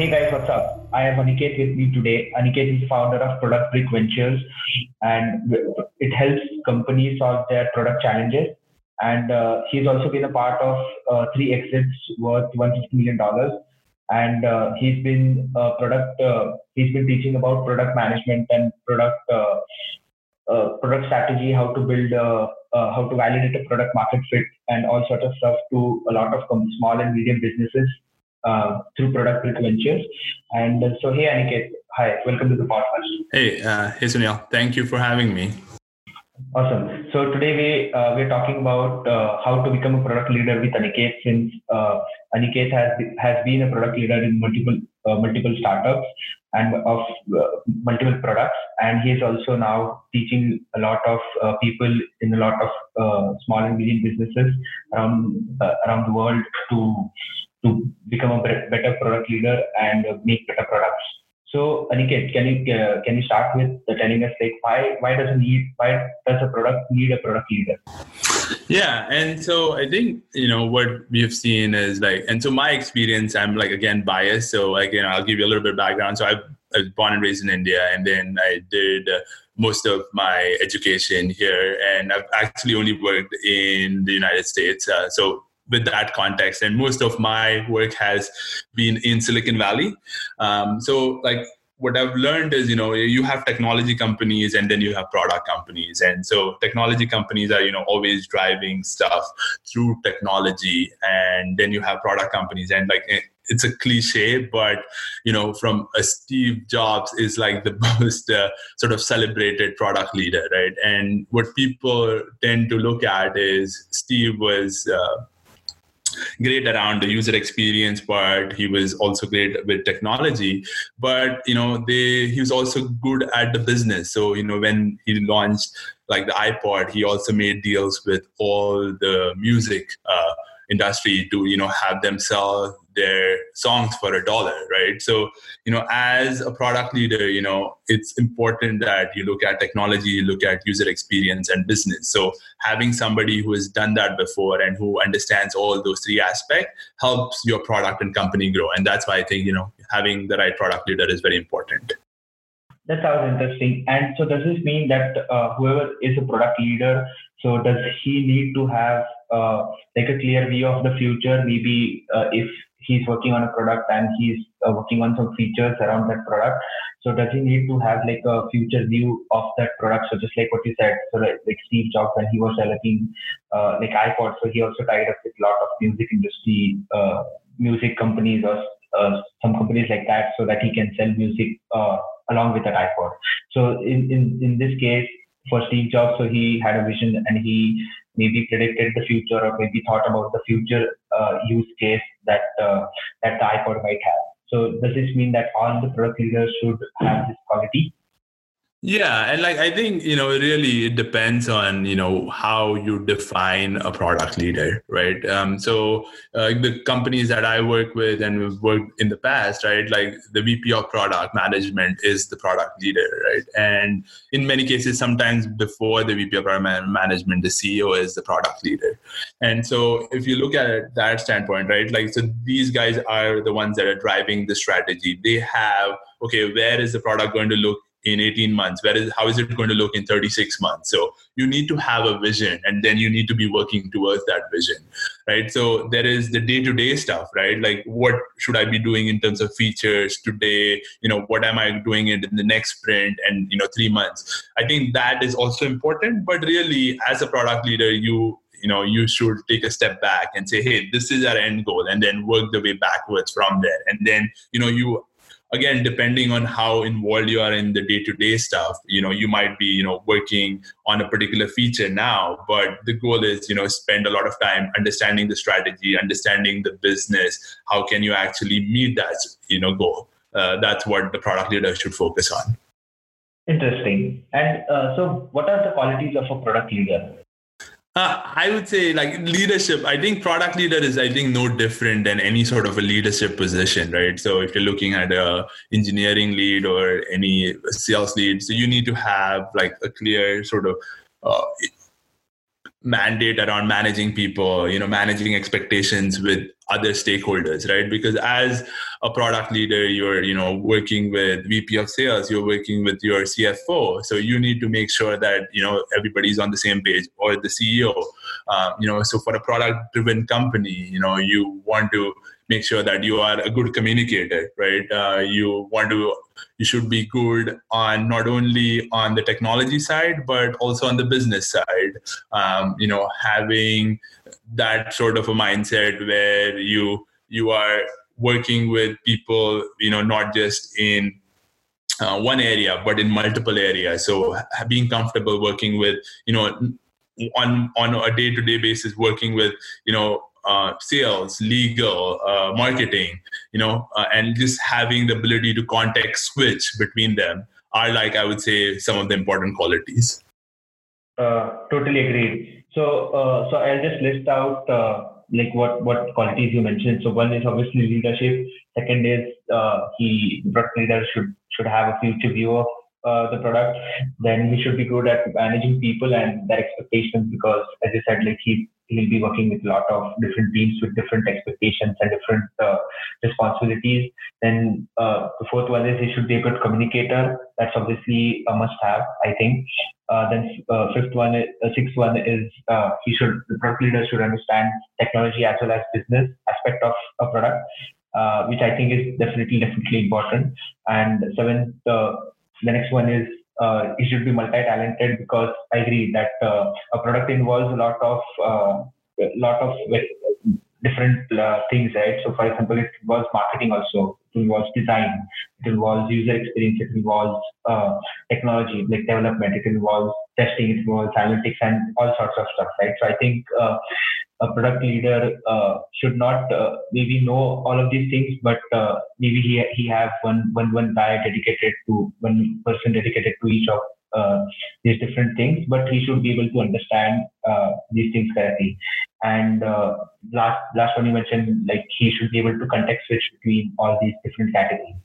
hey guys, what's up? I have Aniket with me today. Aniket is founder of Product Brick Ventures, and it helps companies solve their product challenges. And uh, he's also been a part of uh, three exits worth $150 million. And uh, he's been product. Uh, he's been teaching about product management and product uh, uh, product strategy, how to build, how to validate a product market fit, and all sorts of stuff to a lot of small and medium businesses uh, through Product Brick Ventures. And uh, so, hey, Aniket, hi, welcome to the podcast. Hey, uh, hey, Sunil, thank you for having me. Awesome. So today we uh, we're talking about uh, how to become a product leader with Aniket. Since uh, Aniket has has been a product leader in multiple uh, multiple startups and of uh, multiple products, and he is also now teaching a lot of uh, people in a lot of small and medium businesses around around the world to to become a better product leader and make better products. So Aniket, can you uh, can you start with telling us like why why does a need why does a product need a product leader? Yeah, and so I think you know what we've seen is like, and so my experience, I'm like again biased, so like you know I'll give you a little bit of background. So I, I was born and raised in India, and then I did. Uh, most of my education here, and I've actually only worked in the United States. Uh, so with that context and most of my work has been in silicon valley um, so like what I've learned is, you know, you have technology companies and then you have product companies. And so technology companies are, you know, always driving stuff through technology. And then you have product companies and like it's a cliche, but you know, from a Steve Jobs is like the most uh, sort of celebrated product leader, right? And what people tend to look at is Steve was uh, great around the user experience part. He was also great with technology but you know they he was also good at the business. So you know when he launched like the ipod he also made deals with all the music uh, industry to you know have them sell their songs for a dollar right? So you know as a product leader you know it's important that you look at technology you look at user experience and business. So having somebody who has done that before and who understands all those three aspects helps your product and company grow. And that's why i think you know having the right product leader is very important that sounds interesting. And so, does this mean that uh, whoever is a product leader, so does he need to have uh, like a clear view of the future? Maybe uh, if he's working on a product and he's uh, working on some features around that product, so does he need to have like a future view of that product? So just like what you said, so like, like Steve Jobs when he was developing uh, like iPod, so he also tied up with a lot of music industry, uh, music companies or some companies like that, so that he can sell music along with that iPod. So in, in, in this case, for Steve Jobs, so he had a vision and he maybe predicted the future or maybe thought about the future uh, use case that uh, that the iPod might have. So does this mean that all the product leaders should have this quality? Yeah, and like I think you know, it really it depends on you know how you define a product leader, right? Um, so uh, the companies that I work with and we've worked in the past, right? Like the VP of product management is the product leader, right? And in many cases, sometimes before the VP of product management, the CEO is the product leader. And so if you look at it, that standpoint, right? Like so, these guys are the ones that are driving the strategy. They have okay, where is the product going to look in 18 months where is how is it going to look in 36 months? So you need to have a vision and then you need to be working towards that vision right? So there is the day to day stuff right? Like what should i be doing in terms of features today? You know what am i doing in the next sprint and you know 3 months? I think that is also important but really as a product leader you you know you should take a step back and say hey this is our end goal and then work the way backwards from there. And then you know you again depending on how involved you are in the day-to-day stuff you know you might be you know working on a particular feature now but the goal is you know spend a lot of time understanding the strategy understanding the business how can you actually meet that you know goal? Uh, that's what the product leader should focus on. Interesting. And uh, so what are the qualities of a product leader uh, I would say like leadership. I think product leader is I think no different than any sort of a leadership position, right? So if you're looking at a engineering lead or any sales lead, so you need to have like a clear sort of uh, mandate around managing people you know managing expectations with other stakeholders right? Because as a product leader you're you know working with vp of sales you're working with your cfo so you need to make sure that you know everybody's on the same page or the ceo uh, you know so for a product driven company you know you want to make sure that you are a good communicator right? Uh, you want to you should be good on not only on the technology side but also on the business side. Um, you know having that sort of a mindset where you you are working with people you know not just in uh, one area but in multiple areas. So being comfortable working with you know on on a day to day basis working with you know uh, sales, legal, uh, marketing, you know, uh, and just having the ability to context switch between them are like I would say some of the important qualities. Uh, totally agreed. So, uh, so I'll just list out uh, like what what qualities you mentioned. So one is obviously leadership. Second is he product leader should should have a future view of uh, the product, then he should be good at managing people and their expectations because, as you said, like he he'll be working with a lot of different teams with different expectations and different uh, responsibilities. Then uh, the fourth one is he should be a good communicator. That's obviously a must-have, I think. Uh, then uh, fifth one, is, uh, sixth one is uh, he should the product leader should understand technology as well as business aspect of a product, which I think is definitely definitely important. And seventh the next one is uh, it should be multi-talented because I agree that uh, a product involves a lot of uh, lot of different uh, things, right? So, for example, it involves marketing also, it involves design, it involves user experience, it involves uh, technology like development, it involves testing, involves analytics, and all sorts of stuff, right? So, I think uh, a product leader uh, should not uh, maybe know all of these things, but uh, maybe he he have one one one guy dedicated to one person dedicated to each of uh, these different things. But he should be able to understand uh, these things correctly. And last last one you mentioned, like he should be able to context switch between all these different categories.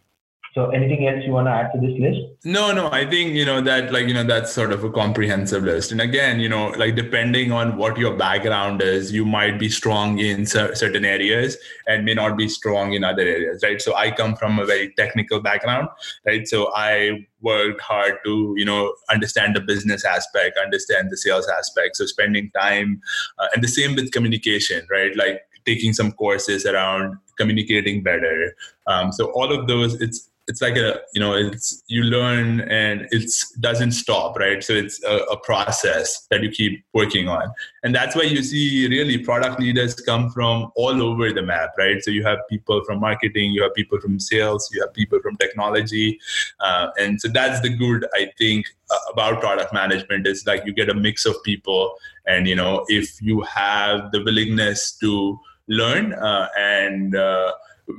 So anything else you want to add to this list? No, no. I think you know that like you know that's sort of a comprehensive list. And again, you know, like depending on what your background is, you might be strong in certain areas and may not be strong in other areas, right? So I come from a very technical background, right? So I worked hard to you know understand the business aspect, understand the sales aspect. So spending time, uh, and the same with communication, right? Like taking some courses around communicating better. Um, so all of those, it's it's like a you know it's you learn and it doesn't stop right? So it's a, a, process that you keep working on. And that's why you see really product leaders come from all over the map right? So you have people from marketing you have people from sales you have people from technology. Uh, and so that's the good i think uh, about product management is like you get a mix of people and you know if you have the willingness to learn uh, and uh,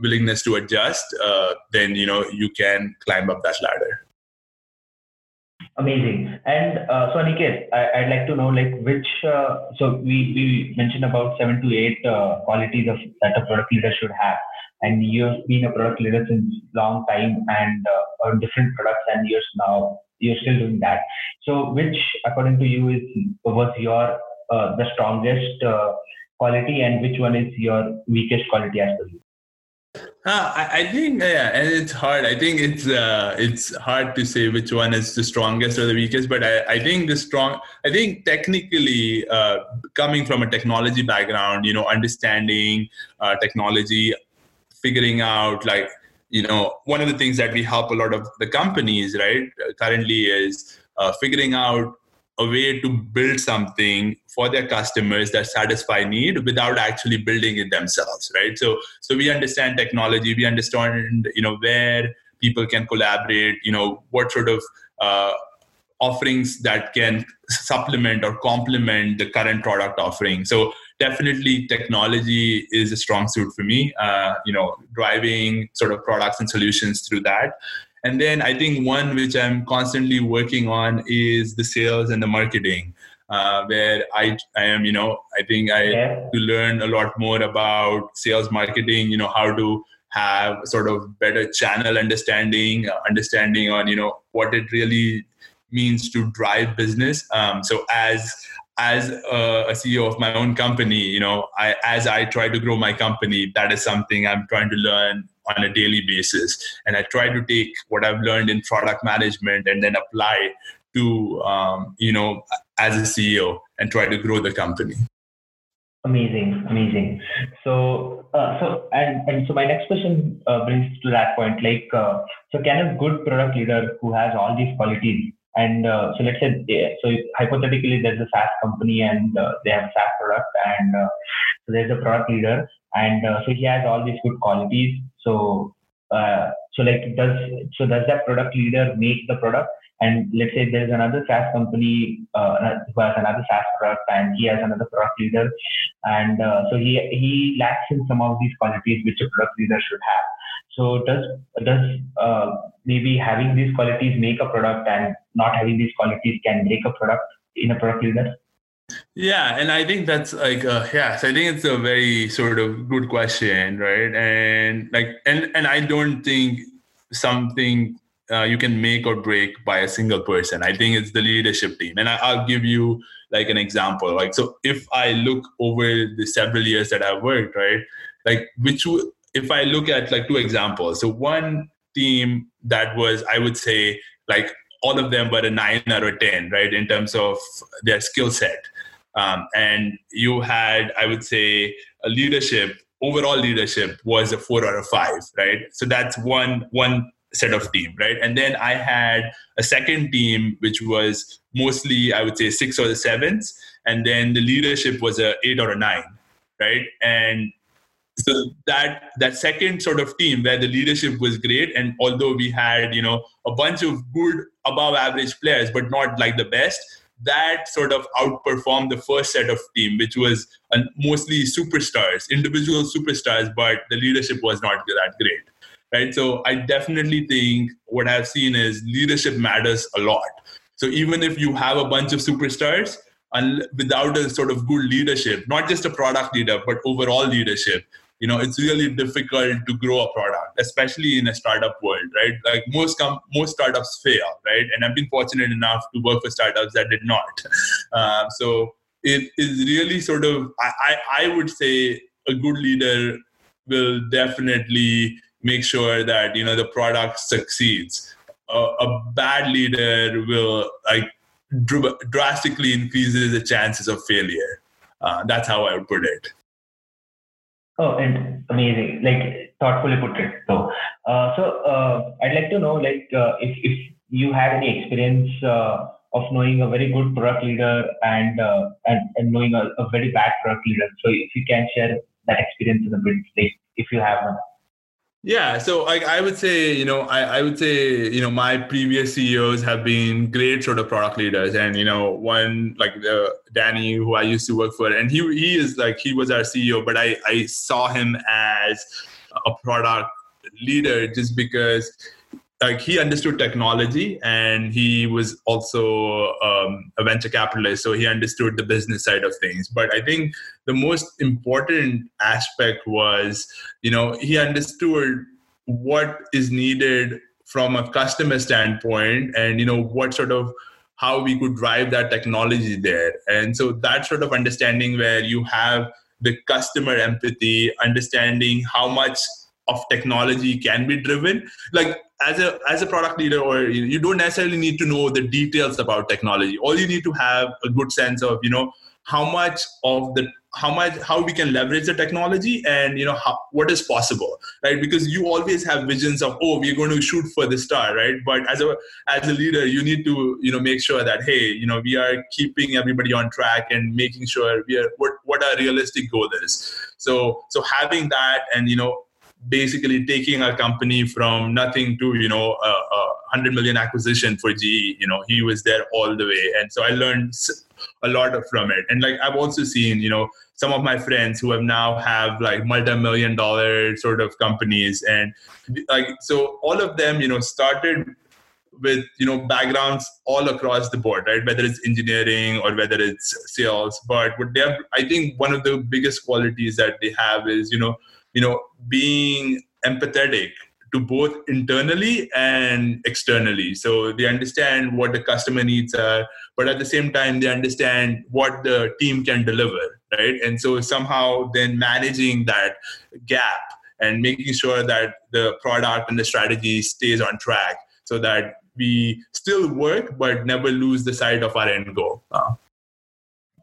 willingness to adjust, uh, then you know you can climb up that ladder. Amazing. And uh, so, Aniket, I, would like to know like which. Uh, so we we mentioned about seven to eight uh, qualities of that a product leader should have. And you've been a product leader since long time and uh, on different products and years now. You're still doing that. So, which, according to you, is was your uh, the strongest quality, and which one is your weakest quality as you? Uh, I, I, think yeah, and it's hard. I think it's uh, it's hard to say which one is the strongest or the weakest. But I, I think the strong. I think technically, uh, coming from a technology background, you know, understanding uh, technology, figuring out like you know, one of the things that we help a lot of the companies right currently is uh, figuring out a way to build something for their customers that satisfy need without actually building it themselves right? So so we understand technology we understand you know where people can collaborate you know what sort of uh, offerings that can supplement or complement the current product offering. So definitely technology is a strong suit for me uh, you know driving sort of products and solutions through that and then I think one which I'm constantly working on is the sales and the marketing, uh, where I, I am, you know, I think I yeah. to learn a lot more about sales marketing, you know, how to have sort of better channel understanding, uh, understanding on, you know, what it really means to drive business. Um, so as as a, a, CEO of my own company, you know, I, as I try to grow my company, that is something I'm trying to learn on a daily basis. And I try to take what I've learned in product management and then apply to, um, you know, as a CEO and try to grow the company. Amazing, amazing. So, uh, so and and so my next question uh, brings to that point. Like, uh, so can a good product leader who has all these qualities and uh, so let's say, so hypothetically, there's a SaaS company and uh, they have a SaaS product, and uh, so there's a product leader, and uh, so he has all these good qualities. So, uh, so like, does so does that product leader make the product? And let's say there's another SaaS company uh, who has another SaaS product, and he has another product leader, and so he he lacks in some of these qualities which a product leader should have. So does does maybe having these qualities make a product, and not having these qualities can make a product in a product leader? Yeah, and I think that's like uh, yeah, so I think it's a very sort of good question, right? And like and and I don't think something uh, you can make or break by a single person. I think it's the leadership team, and I, will give you like an example. Like so, if I look over the several years that I've worked, right, like which if I look at like two examples, so one team that was, I would say, like all of them were a nine or a 10, right, in terms of their skill set. Um, and you had, I would say, a leadership, overall leadership was a four or a five, right? So that's one, one set of team, right? And then I had a second team, which was mostly, I would say, six or the sevens. And then the leadership was a eight or a nine, right? And so that that second sort of team where the leadership was great and although we had you know a bunch of good above average players but not like the best that sort of outperformed the first set of team which was mostly superstars individual superstars but the leadership was not that great right? So i definitely think what i've seen is leadership matters a lot. So even if you have a bunch of superstars and without a sort of good leadership not just a product leader but overall leadership you know it's really difficult to grow a product especially in a startup world right? Like most com- most startups fail right? And i've been fortunate enough to work for startups that did not. Uh, so it is really sort of I, I, I would say a good leader will definitely make sure that you know the product succeeds. A, a bad leader will like dr- drastically increases the chances of failure. Uh, that's how i would put it Oh, and amazing! Like thoughtfully put it. So, uh, so uh, I'd like to know, like, uh, if if you had any experience uh, of knowing a very good product leader and uh, and, and knowing a, a, very bad product leader. So, if you can share that experience in a bit, like, if you have one. Yeah, so like I would say, you know, I, I would say, you know, my previous CEOs have been great sort of product leaders, and you know, one like uh, Danny, who I used to work for, and he he is like he was our CEO, but I I saw him as a product leader just because like he understood technology and he was also um, a venture capitalist so he understood the business side of things. But i think the most important aspect was you know he understood what is needed from a customer standpoint and you know what sort of how we could drive that technology there. And so that sort of understanding where you have the customer empathy understanding how much of technology can be driven. Like as a as a product leader or you don't necessarily need to know the details about technology. All you need to have a good sense of you know how much of the how much how we can leverage the technology and you know how, what is possible right? Because you always have visions of oh we're going to shoot for the star right? But as a as a leader you need to you know make sure that hey you know we are keeping everybody on track and making sure we are what what our realistic goal is. So so having that and you know basically taking a company from nothing to you know a, a, 100 million acquisition for GE you know he was there all the way. And so I learned a lot from it. And like I've also seen you know some of my friends who have now have like multi-million dollar sort of companies. And like so all of them you know started with you know backgrounds all across the board right? Whether it's engineering or whether it's sales. But what they have i think one of the biggest qualities that they have is you know you know being empathetic to both internally and externally. So they understand what the customer needs are, but at the same time, they understand what the team can deliver, right? And so somehow then managing that gap and making sure that the product and the strategy stays on track so that we still work but never lose the sight of our end goal. Uh,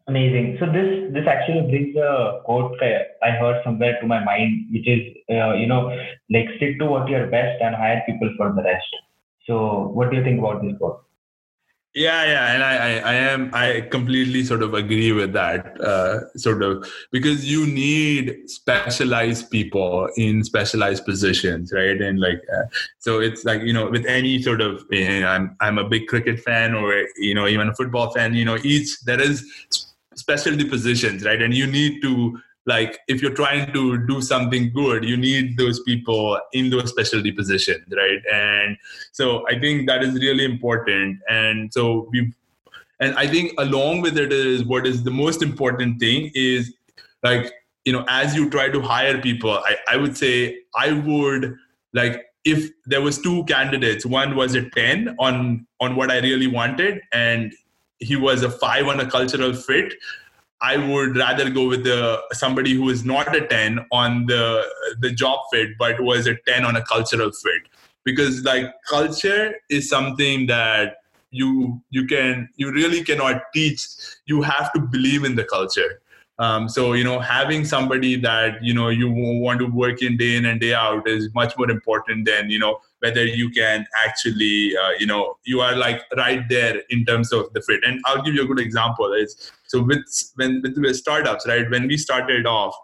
Amazing. So this this actually brings a quote I heard somewhere to my mind, which is uh, you know like stick to what you're best and hire people for the rest. So what do you think about this quote? Yeah, yeah, and I, I, I am, I completely sort of agree with that, uh, sort of, because you need specialized people in specialized positions, right? And like, uh, so it's like you know, with any sort of, you know, I'm, I'm a big cricket fan, or you know, even a football fan. You know, each there is specialty positions, right? And you need to like if you're trying to do something good you need those people in those specialty positions right and so i think that is really important and so we and i think along with it is what is the most important thing is like you know as you try to hire people i, I would say i would like if there was two candidates one was a 10 on on what i really wanted and he was a five on a cultural fit, I would rather go with the somebody who is not a 10 on the the job fit, but was a 10 on a cultural fit. Because like culture is something that you you can you really cannot teach. You have to believe in the culture. Um, so you know, having somebody that you know you want to work in day in and day out is much more important than you know whether you can actually uh, you know you are like right there in terms of the fit. And I'll give you a good example. Is so with when with, with startups, right? When we started off,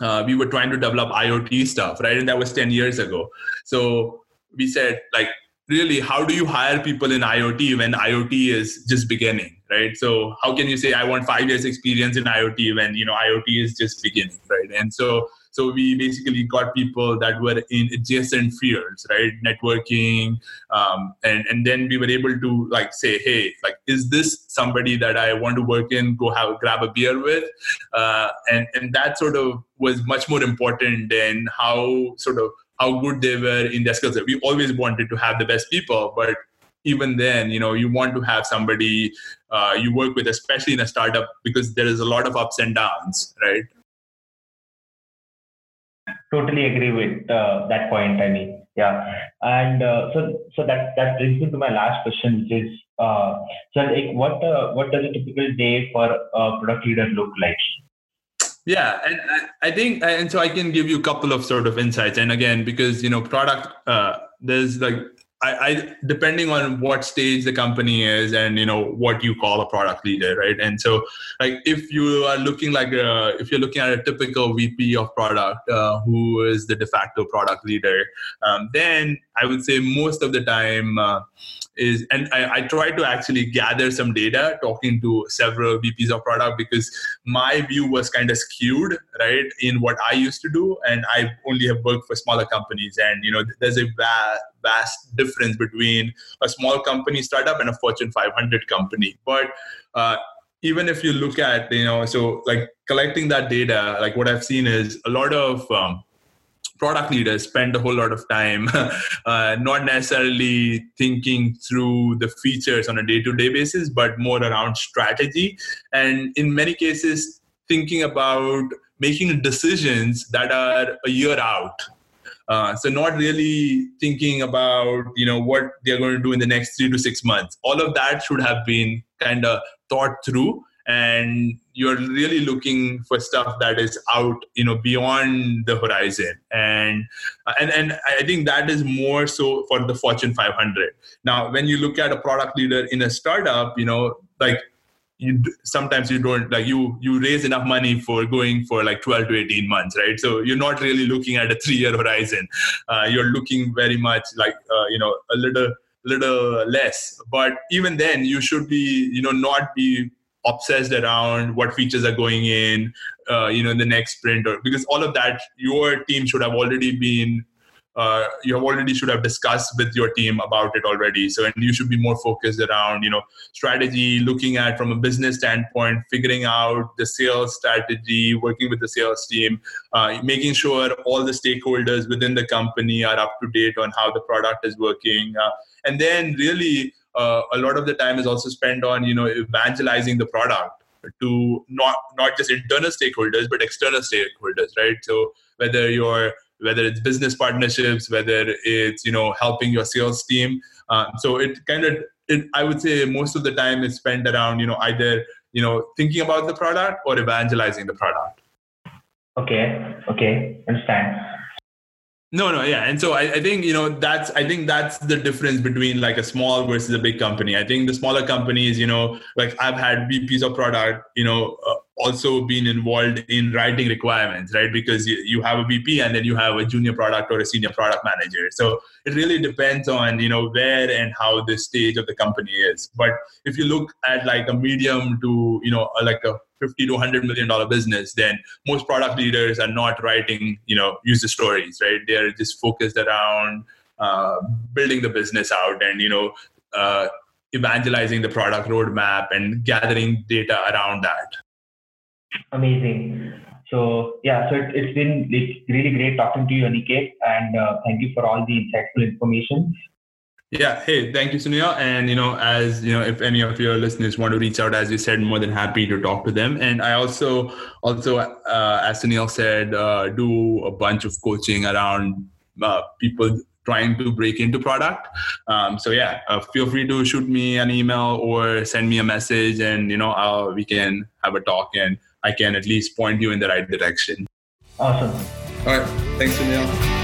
uh, we were trying to develop IoT stuff, right? And that was ten years ago. So we said like really how do you hire people in iot when iot is just beginning right so how can you say i want five years experience in iot when you know iot is just beginning right and so so we basically got people that were in adjacent fields right networking um, and and then we were able to like say hey like is this somebody that i want to work in go have grab a beer with uh, and and that sort of was much more important than how sort of how good they were in their skills. We always wanted to have the best people, but even then, you know, you want to have somebody uh, you work with, especially in a startup, because there is a lot of ups and downs, right? Totally agree with uh, that point. I mean, yeah, and uh, so so that that brings me to my last question, which is uh, so like what uh, what does a typical day for a product leader look like? yeah and i think and so i can give you a couple of sort of insights and again because you know product uh, there's like I, I, depending on what stage the company is and you know what you call a product leader right? And so like if you are looking like a, if you're looking at a typical vp of product uh, who is the de facto product leader um, then i would say most of the time uh, is and I, I try to actually gather some data talking to several VPs of product because my view was kind of skewed right in what I used to do and I only have worked for smaller companies. And you know there's a vast vast difference between a small company startup and a Fortune 500 company. But uh, even if you look at you know so like collecting that data like what I've seen is a lot of um, product leaders spend a whole lot of time uh, not necessarily thinking through the features on a day-to-day basis but more around strategy. And in many cases thinking about making decisions that are a year out uh, so not really thinking about you know what they're going to do in the next three to six months. All of that should have been kind of thought through and you're really looking for stuff that is out you know beyond the horizon. And and and i think that is more so for the fortune 500 now when you look at a product leader in a startup you know like you sometimes you don't like you you raise enough money for going for like 12 to 18 months right? So you're not really looking at a three year horizon. Uh, you're looking very much like uh, you know a little little less. But even then you should be you know not be obsessed around what features are going in uh, you know in the next sprint or because all of that your team should have already been uh, you have already should have discussed with your team about it already. So, and you should be more focused around, you know, strategy, looking at from a business standpoint, figuring out the sales strategy, working with the sales team, uh, making sure all the stakeholders within the company are up to date on how the product is working, uh, and then really. Uh, a lot of the time is also spent on you know evangelizing the product to not not just internal stakeholders but external stakeholders right so whether you're whether it's business partnerships, whether it's you know helping your sales team. Uh, so it kind of, it, I would say, most of the time is spent around you know either you know thinking about the product or evangelizing the product. Okay. Okay. Understand. No, no, yeah, and so I, I, think you know that's I think that's the difference between like a small versus a big company. I think the smaller companies, you know, like I've had VPs of product, you know, uh, also been involved in writing requirements, right? Because you, you have a VP and then you have a junior product or a senior product manager. So it really depends on you know where and how the stage of the company is. But if you look at like a medium to you know like a 50 to 100 million dollar business then most product leaders are not writing you know user stories right they're just focused around uh, building the business out and you know uh, evangelizing the product roadmap and gathering data around that amazing so yeah so it, has been really great talking to you aniket and uh, thank you for all the insightful information yeah. Hey, thank you, Sunil. And you know, as you know, if any of your listeners want to reach out, as you said, more than happy to talk to them. And I also, also, uh, as Sunil said, uh, do a bunch of coaching around uh, people trying to break into product. Um, so yeah, uh, feel free to shoot me an email or send me a message, and you know, I'll, we can have a talk, and I can at least point you in the right direction. Awesome. All right. Thanks, Sunil.